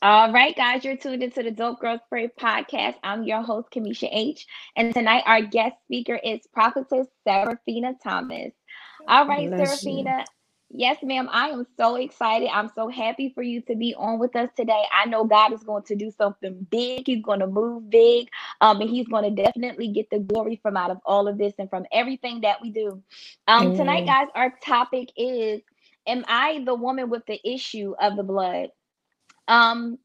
All right, guys, you're tuned into the Dope Girls Pray podcast. I'm your host, Kamisha H. And tonight, our guest speaker is Prophetess Sarafina Thomas. All right, Bless Sarafina. You. Yes, ma'am. I am so excited. I'm so happy for you to be on with us today. I know God is going to do something big. He's going to move big. Um, and he's going to definitely get the glory from out of all of this and from everything that we do. Um, tonight, guys, our topic is Am I the woman with the issue of the blood? Um,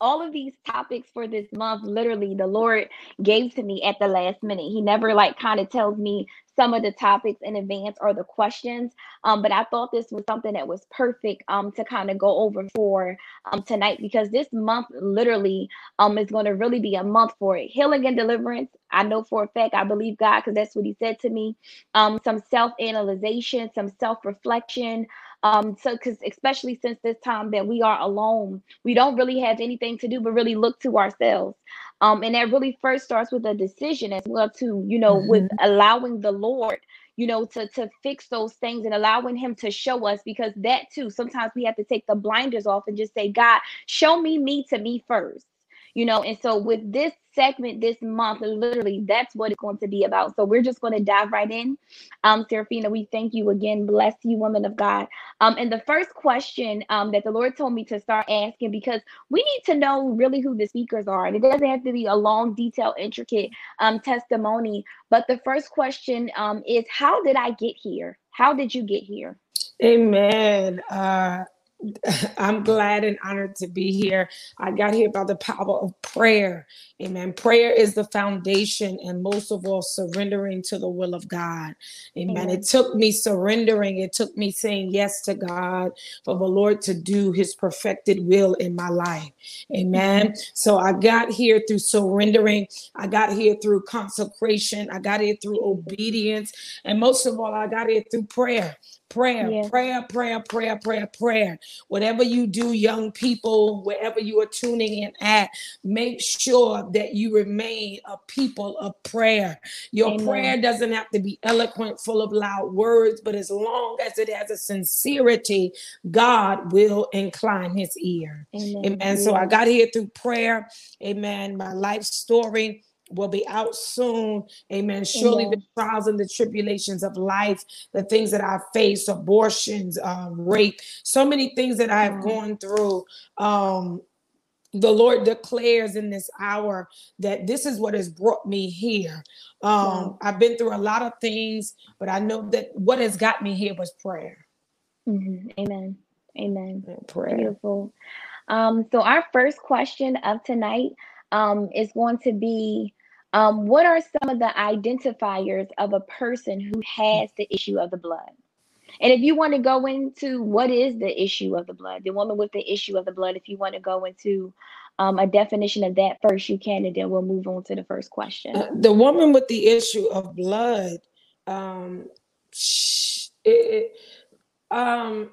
all of these topics for this month, literally, the Lord gave to me at the last minute. He never like kind of tells me some of the topics in advance or the questions. Um, but I thought this was something that was perfect um, to kind of go over for um, tonight because this month literally um, is going to really be a month for it. Healing and deliverance. I know for a fact, I believe God because that's what He said to me. Um, some self analyzation, some self reflection. Um, so because especially since this time that we are alone, we don't really have anything to do but really look to ourselves. Um, and that really first starts with a decision as well, to, you know, mm-hmm. with allowing the Lord, you know, to to fix those things and allowing him to show us because that too, sometimes we have to take the blinders off and just say, God, show me me to me first you know and so with this segment this month literally that's what it's going to be about. So we're just going to dive right in. Um Sarafina we thank you again. Bless you woman of god. Um and the first question um that the lord told me to start asking because we need to know really who the speakers are and it doesn't have to be a long detailed intricate um testimony but the first question um is how did i get here? How did you get here? Amen. Uh I'm glad and honored to be here. I got here by the power of prayer. Amen. Prayer is the foundation, and most of all, surrendering to the will of God. Amen. Amen. It took me surrendering, it took me saying yes to God for the Lord to do his perfected will in my life. Amen. So I got here through surrendering, I got here through consecration, I got here through obedience, and most of all, I got here through prayer. Prayer, yeah. prayer, prayer, prayer, prayer, prayer. Whatever you do, young people, wherever you are tuning in at, make sure that you remain a people of prayer. Your Amen. prayer doesn't have to be eloquent, full of loud words, but as long as it has a sincerity, God will incline his ear. Amen. Amen. So I got here through prayer. Amen. My life story will be out soon. Amen. Surely Amen. the trials and the tribulations of life, the things that I face, abortions, um, rape, so many things that I have gone through. Um, the Lord declares in this hour that this is what has brought me here. Um, I've been through a lot of things, but I know that what has got me here was prayer. Mm-hmm. Amen. Amen. prayer. Beautiful. Um, so our first question of tonight um, is going to be um, what are some of the identifiers of a person who has the issue of the blood? And if you want to go into what is the issue of the blood, the woman with the issue of the blood, if you want to go into um, a definition of that first, you can, and then we'll move on to the first question. Uh, the woman with the issue of blood, um, it, um,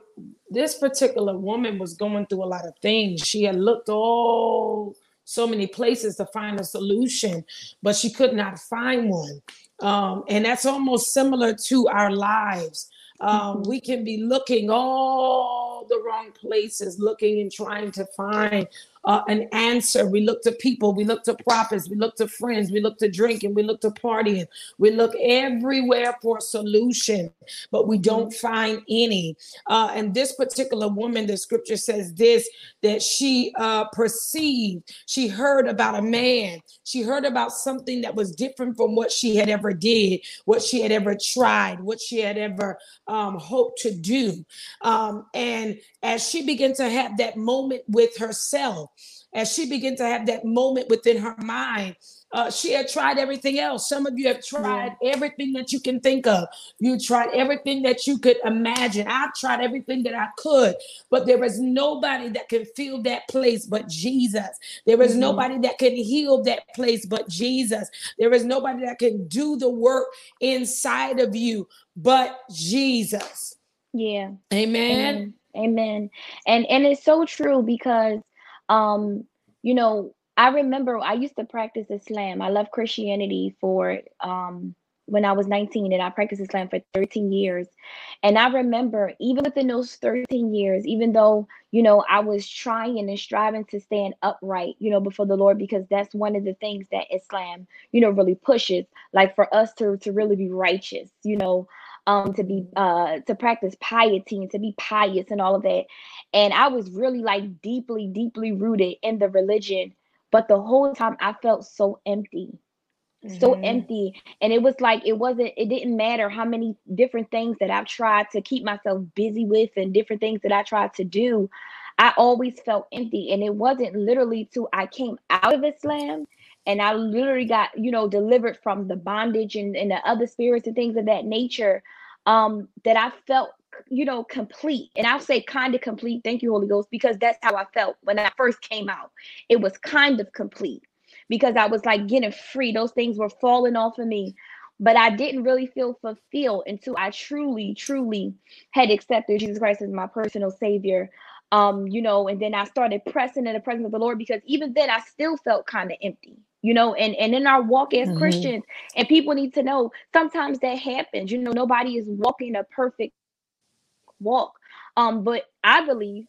this particular woman was going through a lot of things. She had looked all so many places to find a solution, but she could not find one. Um, and that's almost similar to our lives. Um, mm-hmm. We can be looking all the wrong places, looking and trying to find uh, an answer. We look to people, we look to prophets, we look to friends, we look to drinking, we look to partying, we look everywhere for a solution, but we don't find any. Uh, and this particular woman, the scripture says this that she uh, perceived, she heard about a man, she heard about something that was different from what she had ever did, what she had ever tried, what she had ever um, hoped to do. Um, and as she began to have that moment with herself, as she began to have that moment within her mind, uh, she had tried everything else. Some of you have tried yeah. everything that you can think of. You tried everything that you could imagine. I've tried everything that I could, but there is nobody that can fill that place but Jesus. There is mm-hmm. nobody that can heal that place but Jesus. There is nobody that can do the work inside of you but Jesus. Yeah. Amen. Amen. Amen. And and it's so true because um, you know, I remember I used to practice Islam. I love Christianity for um when I was 19 and I practiced Islam for 13 years. And I remember even within those 13 years, even though, you know, I was trying and striving to stand upright, you know, before the Lord, because that's one of the things that Islam, you know, really pushes, like for us to, to really be righteous, you know, um, to be uh to practice piety and to be pious and all of that. And I was really like deeply, deeply rooted in the religion. But the whole time I felt so empty mm-hmm. so empty and it was like it wasn't it didn't matter how many different things that i've tried to keep myself busy with and different things that i tried to do i always felt empty and it wasn't literally till i came out of islam and i literally got you know delivered from the bondage and, and the other spirits and things of that nature um that i felt you know complete and i'll say kind of complete thank you holy ghost because that's how i felt when i first came out it was kind of complete because I was like getting free. Those things were falling off of me. But I didn't really feel fulfilled until I truly, truly had accepted Jesus Christ as my personal savior. Um, you know, and then I started pressing in the presence of the Lord because even then I still felt kind of empty you know and and in our walk as mm-hmm. christians and people need to know sometimes that happens you know nobody is walking a perfect walk um but i believe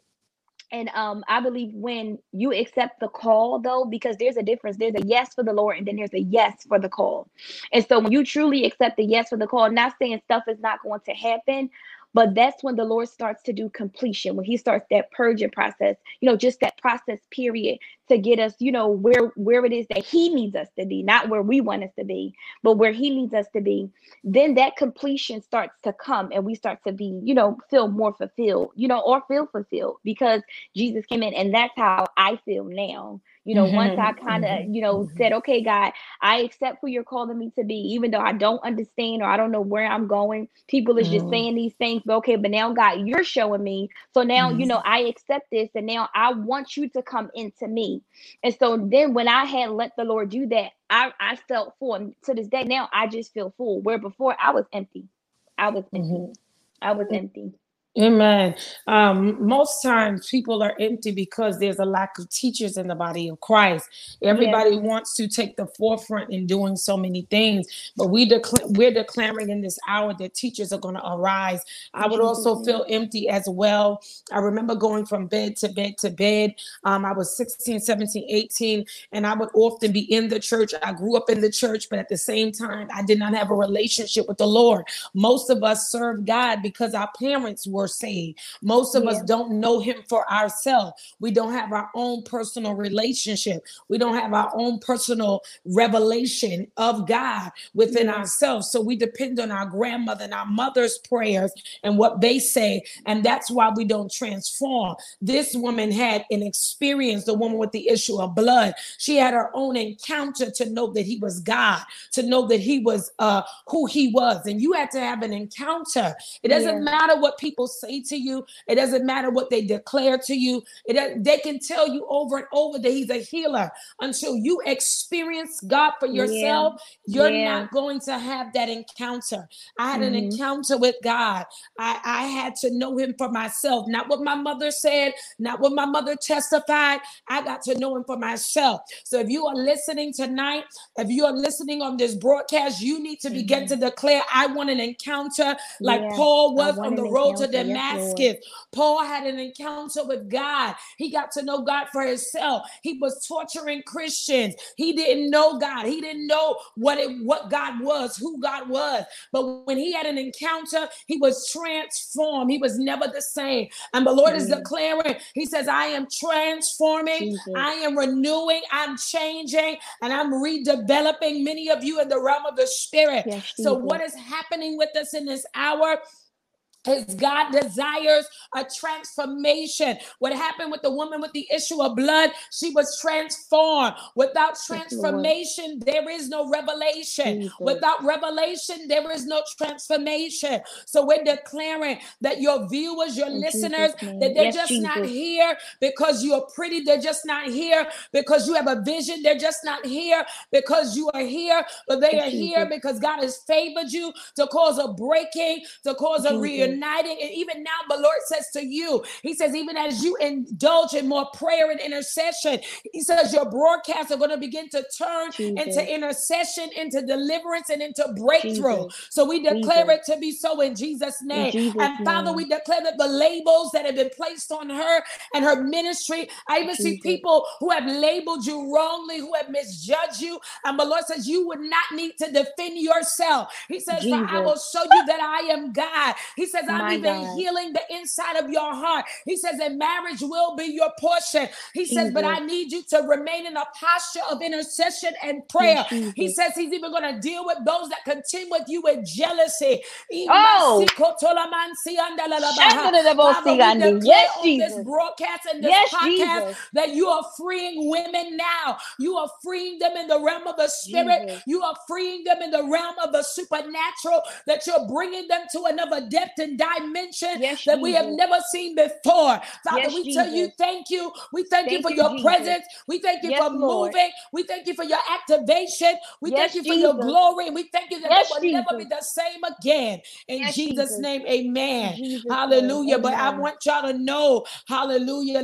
and um, I believe when you accept the call, though, because there's a difference. There's a yes for the Lord, and then there's a yes for the call. And so when you truly accept the yes for the call, not saying stuff is not going to happen, but that's when the Lord starts to do completion, when He starts that purging process, you know, just that process period to get us, you know, where where it is that He needs us to be, not where we want us to be, but where He needs us to be. Then that completion starts to come, and we start to be, you know, feel more fulfilled, you know, or feel fulfilled because Jesus came in, and that's how I feel now. You know, mm-hmm. once I kind of, mm-hmm. you know, mm-hmm. said, okay, God, I accept who you're calling me to be, even though I don't understand or I don't know where I'm going. People is mm-hmm. just saying these things, but okay, but now God, you're showing me. So now, you know, mm-hmm. I accept this and now I want you to come into me. And so then when I had let the Lord do that, I, I felt full. And to this day, now I just feel full. Where before I was empty. I was empty. Mm-hmm. I was empty. Amen. Um, most times people are empty because there's a lack of teachers in the body of Christ. Everybody wants to take the forefront in doing so many things, but we decla- we're declaring in this hour that teachers are going to arise. I would also feel empty as well. I remember going from bed to bed to bed. Um, I was 16, 17, 18, and I would often be in the church. I grew up in the church, but at the same time, I did not have a relationship with the Lord. Most of us serve God because our parents were saved. Most of yeah. us don't know him for ourselves. We don't have our own personal relationship. We don't have our own personal revelation of God within yeah. ourselves. So we depend on our grandmother and our mother's prayers and what they say. And that's why we don't transform. This woman had an experience, the woman with the issue of blood. She had her own encounter to know that he was God, to know that he was uh, who he was. And you had to have an encounter. It doesn't yeah. matter what people say to you. It doesn't matter what they declare to you. It they can tell you over and over that he's a healer until you experience God for yourself. Yeah. You're yeah. not going to have that encounter. I had mm-hmm. an encounter with God. I, I had to know him for myself, not what my mother said, not what my mother testified. I got to know him for myself. So if you are listening tonight, if you are listening on this broadcast, you need to begin mm-hmm. to declare, I want an encounter like yeah. Paul was on the road to Damascus. Paul had an encounter with God. He got to know God for himself. He was torturing Christians. He didn't know God. He didn't know what it what God was, who God was. But when he had an encounter, he was transformed. He was never the same. And the Lord mm. is declaring, He says, I am transforming, Jesus. I am renewing, I'm changing, and I'm redeveloping many of you in the realm of the spirit. Yes, so, what is happening with us in this hour? His God desires a transformation. What happened with the woman with the issue of blood? She was transformed. Without transformation, there is no revelation. Without revelation, there is no transformation. So we're declaring that your viewers, your In listeners, that they're yes, just Jesus. not here because you're pretty. They're just not here because you have a vision. They're just not here because you are here, but they are Jesus. here because God has favored you to cause a breaking, to cause a reunion uniting. And even now, the Lord says to you, He says, even as you indulge in more prayer and intercession, He says your broadcasts are going to begin to turn Jesus. into intercession, into deliverance, and into breakthrough. Jesus. So we declare Jesus. it to be so in Jesus' name. In and Father, name. we declare that the labels that have been placed on her and her ministry, I even see people who have labeled you wrongly, who have misjudged you. And the Lord says, You would not need to defend yourself. He says, I will show you that I am God. He says, I'm My even God. healing the inside of your heart. He says, And marriage will be your portion. He Jesus. says, But I need you to remain in a posture of intercession and prayer. Yes, he says, He's even going to deal with those that contend with you with jealousy. Oh, Father, yes, Jesus. this broadcast and this yes, podcast Jesus. that you are freeing women now. You are freeing them in the realm of the spirit. Jesus. You are freeing them in the realm of the supernatural. That you're bringing them to another depth and dimension yes, that we have never seen before. Father, yes, we tell you thank you. We thank, thank you for you, your presence. We thank you for Lord. moving. We thank you for your activation. We thank you for your glory. And we thank you that it will never be the same again. In Jesus', name, amen. Jesus Hallelujah. Name, but I want y'all to know, hallelujah.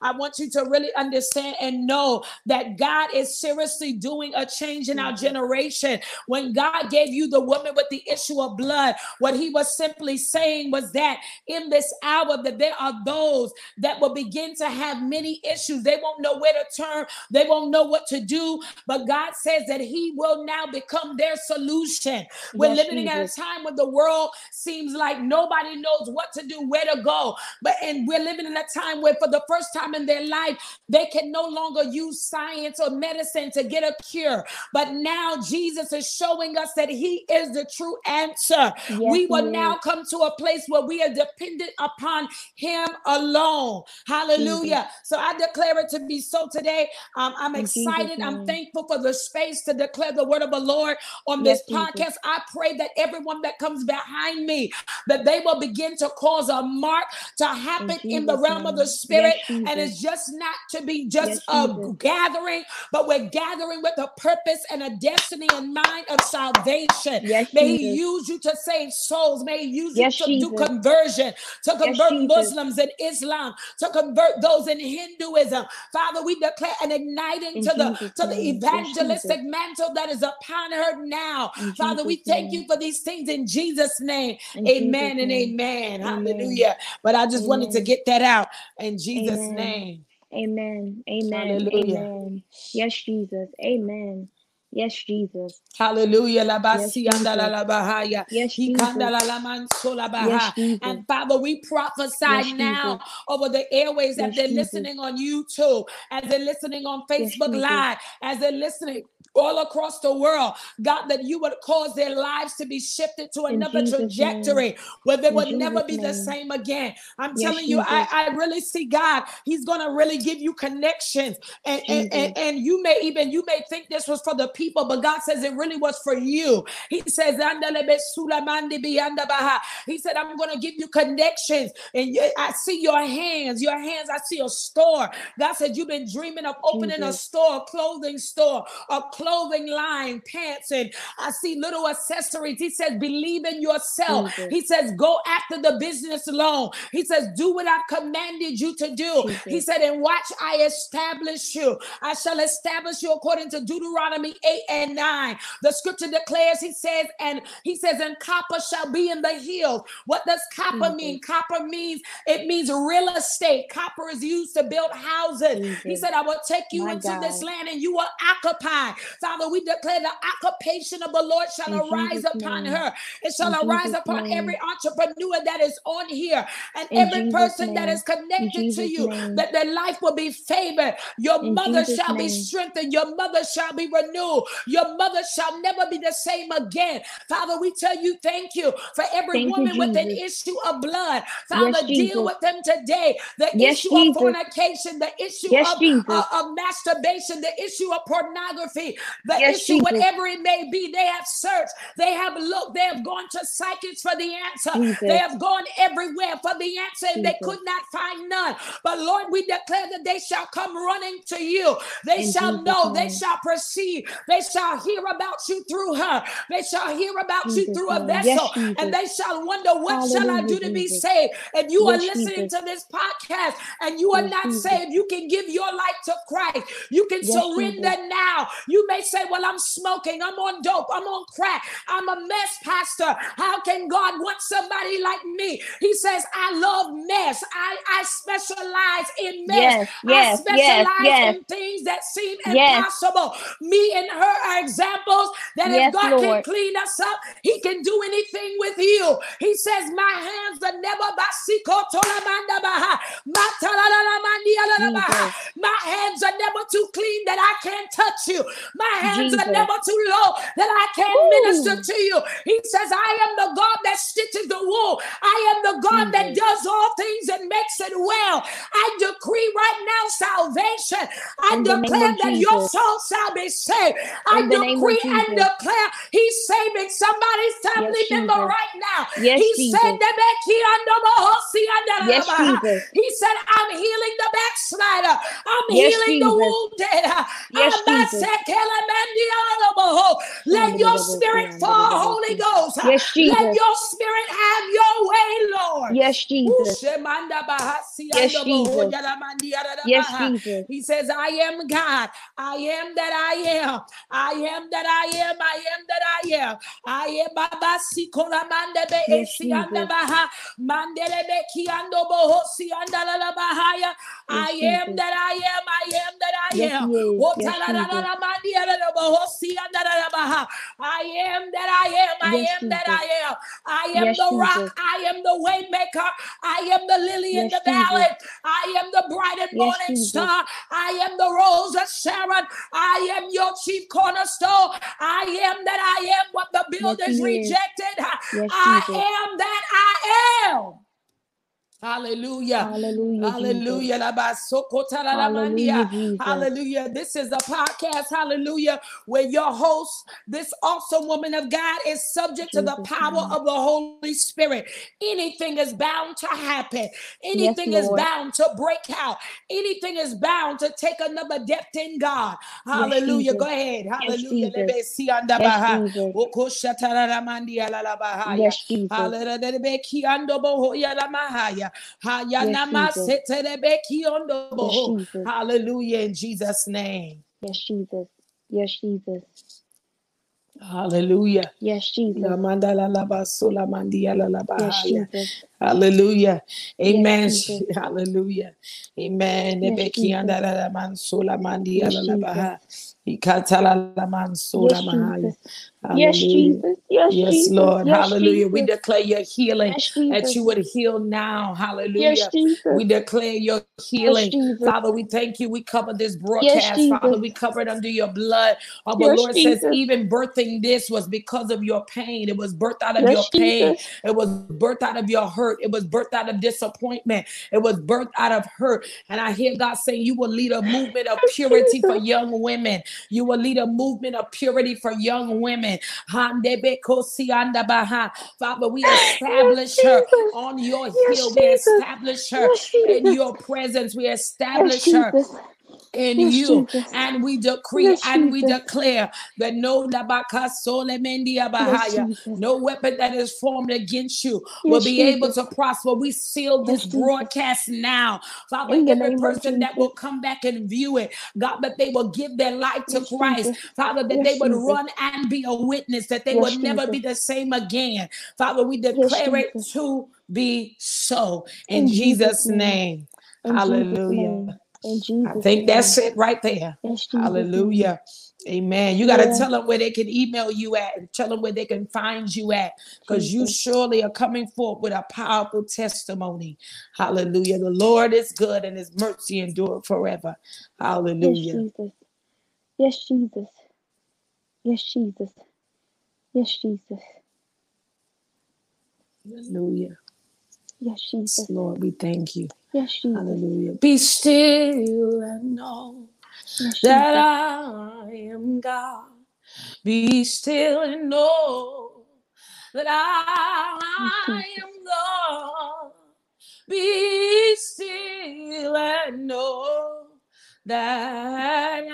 I want you to really understand and know that God is seriously doing a change in our generation. When God gave you the woman with the issue of blood, what he was simply saying was that in this hour that there are those that will begin to have many issues. They won't know where to turn. They won't know what to do. But God says that he will now become their solution. We're yes, living Jesus. at a time when the world seems like nobody knows what to do, where to go. But and we're living in a time where for the first time in their life, they can no longer use science or medicine to get a cure. But now Jesus is showing us that He is the true answer. Yes, we will now come to a place where we are dependent upon Him alone. Hallelujah. Mm-hmm. So I declare it to be so today. Um, I'm excited. I'm thankful for the space to declare the word of the Lord on yes, this podcast. Jesus. I pray that everyone that comes behind me, that they will begin to cause a mark to happen in, in the realm name. of the spirit. Yes, and it's just not to be just yes, a gathering, but we're gathering with a purpose and a destiny in mind of salvation. Yes, May Jesus. He use you to souls. May He use yes, you to Jesus. do conversion, to convert Muslims in Islam, to convert those in Hinduism. Father, we declare an igniting in to Jesus the to the evangelistic mantle that is upon her now. In Father, we thank name. you for these things in Jesus' name. Amen Jesus and amen. Hallelujah. But I just wanted to get that out in Jesus' name. Amen. Amen. Hallelujah. Amen. Yes, Jesus. Amen. Yes, Jesus. Hallelujah. Yes, Jesus. Yes, Jesus. Yes, Jesus. And Father, we prophesy yes, now over the airways as they're Jesus. listening on YouTube, as they're listening on Facebook Live, as they're listening all across the world, God, that you would cause their lives to be shifted to another trajectory name. where they In would Jesus never be name. the same again. I'm telling you, I, I really see God. He's gonna really give you connections, and and, and and you may even you may think this was for the people, but God says it really was for you. He says, He said, I'm gonna give you connections, and I see your hands, your hands. I see a store. God said you've been dreaming of opening a store, a clothing store, a clothing line, pants, and I see little accessories. He says, believe in yourself. He says, go after the business loan. He says, do what I've commanded you to do. He said, and watch, I establish you. I shall establish you according to Deuteronomy 8 and 9. The scripture declares, he says, and he says, and copper shall be in the hills. What does copper Jesus. mean? Copper means it means real estate. Copper is used to build houses. He said, I will take you My into God. this land and you will occupy. Father, we declare the occupation of the Lord shall In arise upon her. It shall arise upon name. every entrepreneur that is on here and In every Jesus person name. that is connected to you, name. that their life will be favored. Your mother shall be strengthened. Your mother shall be renewed. Your mother shall never be the same again. Father, we tell you thank you for every thank woman you, with an issue of blood. Father, yes, deal with them today. The yes, issue Jesus. of fornication, the issue yes, of, uh, of masturbation, the issue of pornography, the issue, Jesus. whatever it may be, they have searched, they have looked, they have gone to psychics for the answer, they have gone everywhere for the answer, and they could not find none. But Lord, we declare that they shall come running to you, they In shall know, they shall perceive They shall hear about you through her. They shall hear about Jesus, you through a vessel. Yes, and they shall wonder, what Hallelujah, shall I do to be saved? If you yes, are listening Jesus. to this podcast and you are yes, not Jesus. saved, you can give your life to Christ. You can surrender now. You may say, well, I'm smoking. I'm on dope. I'm on crack. I'm a mess pastor. How can God want somebody like me? He says, I love mess. I, I specialize in mess. Yes, yes, I specialize yes, in things that seem impossible. Me and her are examples that if God Lord. can clean us up, he can do anything with you. He says, My hands are never my hands are never too clean that I can't touch you. My hands Jesus. are never too low that I can't Ooh. minister to you. He says, I am the God that stitches the wool. I am the God that does all things and makes it well. I decree right now salvation. I declare that Jesus. your soul shall be saved. I decree and declare he's saving somebody's family yes, member right now. Yes, he Jesus. Oh, said Yes, Jesus. He said, I'm healing the backslider. I'm yes, healing Jesus. the wounded. Yes, Jesus. Let your spirit fall, Holy Ghost. Yes, Jesus. Let your spirit have your way, Lord. Yes, Jesus. Yes, Jesus. Yes, Jesus. He says, I am God. I am that I am. I am that I am. I am that I am. I am Baba Sikola Mande Be Esianda Baha Mandele Be Kiando Boho Sianda La Bahaya. I am that I am. I am that I am. I am that I am. I am that I am. I am the rock. I am the way maker. I am the lily in the valley. I am the bright and morning star. I am the rose of Sharon. I am your chief cornerstone. I am that I am what the builders rejected. I am that I am. Hallelujah. Hallelujah. Hallelujah. Hallelujah. Hallelujah. This is a podcast, hallelujah, where your host, this awesome woman of God, is subject Jesus to the power of the Holy Spirit. Anything is bound to happen, anything yes, is bound to break out, anything is bound to take another depth in God. Hallelujah. Yes, Go ahead. Hallelujah. Yes, Jesus. Hallelujah. Hallelujah in Jesus' name. Yes, Jesus. Yes, Jesus. Hallelujah. Yes, Jesus. Yes, Jesus. Hallelujah. Amen. Hallelujah. Amen. Yes, Jesus. Yes, yes Lord. Yes, Hallelujah. Jesus. We declare your healing yes, that you would heal now. Hallelujah. We declare your healing. Father, we thank you. We cover this broadcast. Father, we cover it under your blood. Oh, but Lord Jesus. says, even birthing this was because of your pain. It was birthed out of your pain. It was birthed out of your hurt. It was birthed out of disappointment. It was birthed out of hurt. And I hear God saying, You will lead a movement of purity for young women. You will lead a movement of purity for young women. Father, we establish her on your hill. We establish her in your presence. We establish her in yes, you. Jesus. And we decree yes, and we declare that no yes, no weapon that is formed against you will be able to prosper. We seal this broadcast now. Father, in every person that will come back and view it, God, that they will give their life to Christ. Father, that they would run and be a witness, that they would never be the same again. Father, we declare it to be so in, in Jesus' name. name. Hallelujah. In Jesus I think name. that's it right there. Hallelujah. Amen. You got to yeah. tell them where they can email you at and tell them where they can find you at because you surely are coming forth with a powerful testimony. Hallelujah. The Lord is good and his mercy endure forever. Hallelujah. Yes, Jesus. Yes, Jesus. Yes, Jesus. Yes, Jesus. Hallelujah. Yes, Jesus. Lord, we thank you. Yes, Jesus. Hallelujah. Be still and know yes, that I am God. Be still and know that I am God. Be still and know that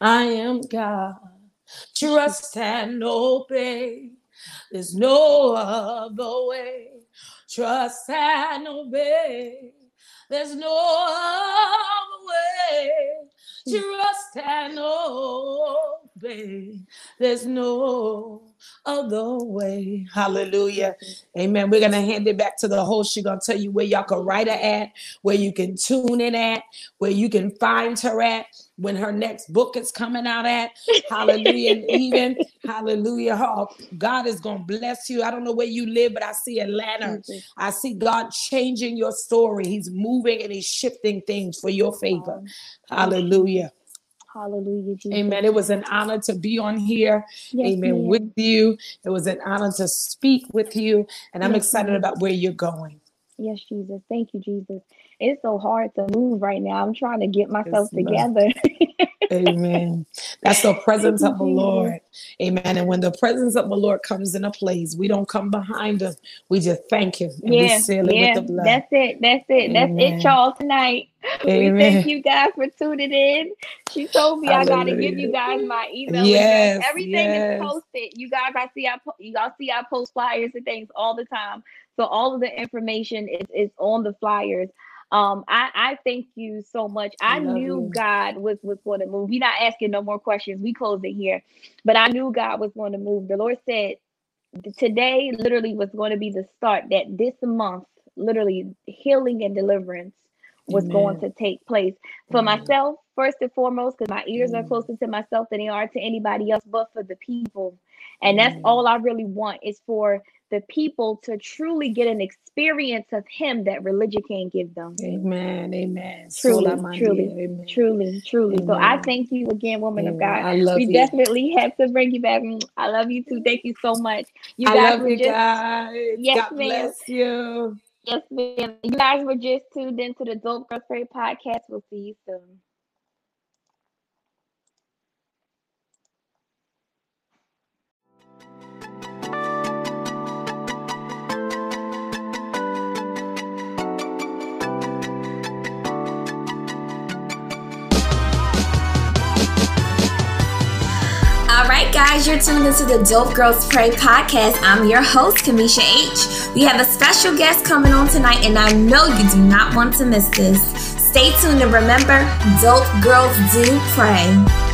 I am God. Trust and obey. There's no other way. Trust and obey. There's no other way. Hmm. Trust and obey. Babe, there's no other way. Hallelujah. Amen. We're going to hand it back to the host. She's going to tell you where y'all can write her at, where you can tune in at, where you can find her at when her next book is coming out at. Hallelujah. and even, hallelujah. Oh, God is going to bless you. I don't know where you live, but I see Atlanta. I see God changing your story. He's moving and he's shifting things for your favor. Hallelujah. Hallelujah. Jesus. Amen. It was an honor to be on here. Yes, Amen. ma'am. With you. It was an honor to speak with you. And I'm Yes, excited ma'am. about where you're going. Yes, Jesus. Thank you, Jesus. It's so hard to move right now. I'm trying to get myself Yes, together. Amen. That's the presence of the Lord. Amen. And when the presence of the Lord comes in a place, we don't come behind us. We just thank him and we yeah, it yeah. with the blood. That's it. That's it. That's Amen. it, y'all, tonight. We thank you guys for tuning in. She told me I gotta give you guys my email Yes, address. Everything yes. is posted. You guys, I see I po- you all see I post flyers and things all the time. So all of the information is, is on the flyers. Um, I, I thank you so much. I, I knew you. God was was going to move. We're not asking no more questions. We close it here, but I knew God was going to move. The Lord said today literally was going to be the start that this month, literally healing and deliverance was going to take place for Amen. myself first and foremost because my ears are Mm. closer to myself than they are to anybody else but for the people and that's all i really want is for the people to truly get an experience of him that religion can't give them Amen. Amen. Truly, Sola truly, Amen. truly truly so i thank you again woman of god I love we you. definitely have to bring you back i love you too thank you so much you I guys love were you just guys. Yes, God ma'am. bless you. yes ma'am you guys were just tuned into the dope girls pray podcast we'll see you soon guys, you're tuned into the Dope Girls Pray podcast. I'm your host, Kamisha H. We have a special guest coming on tonight, and I know you do not want to miss this. Stay tuned and remember, Dope Girls do pray.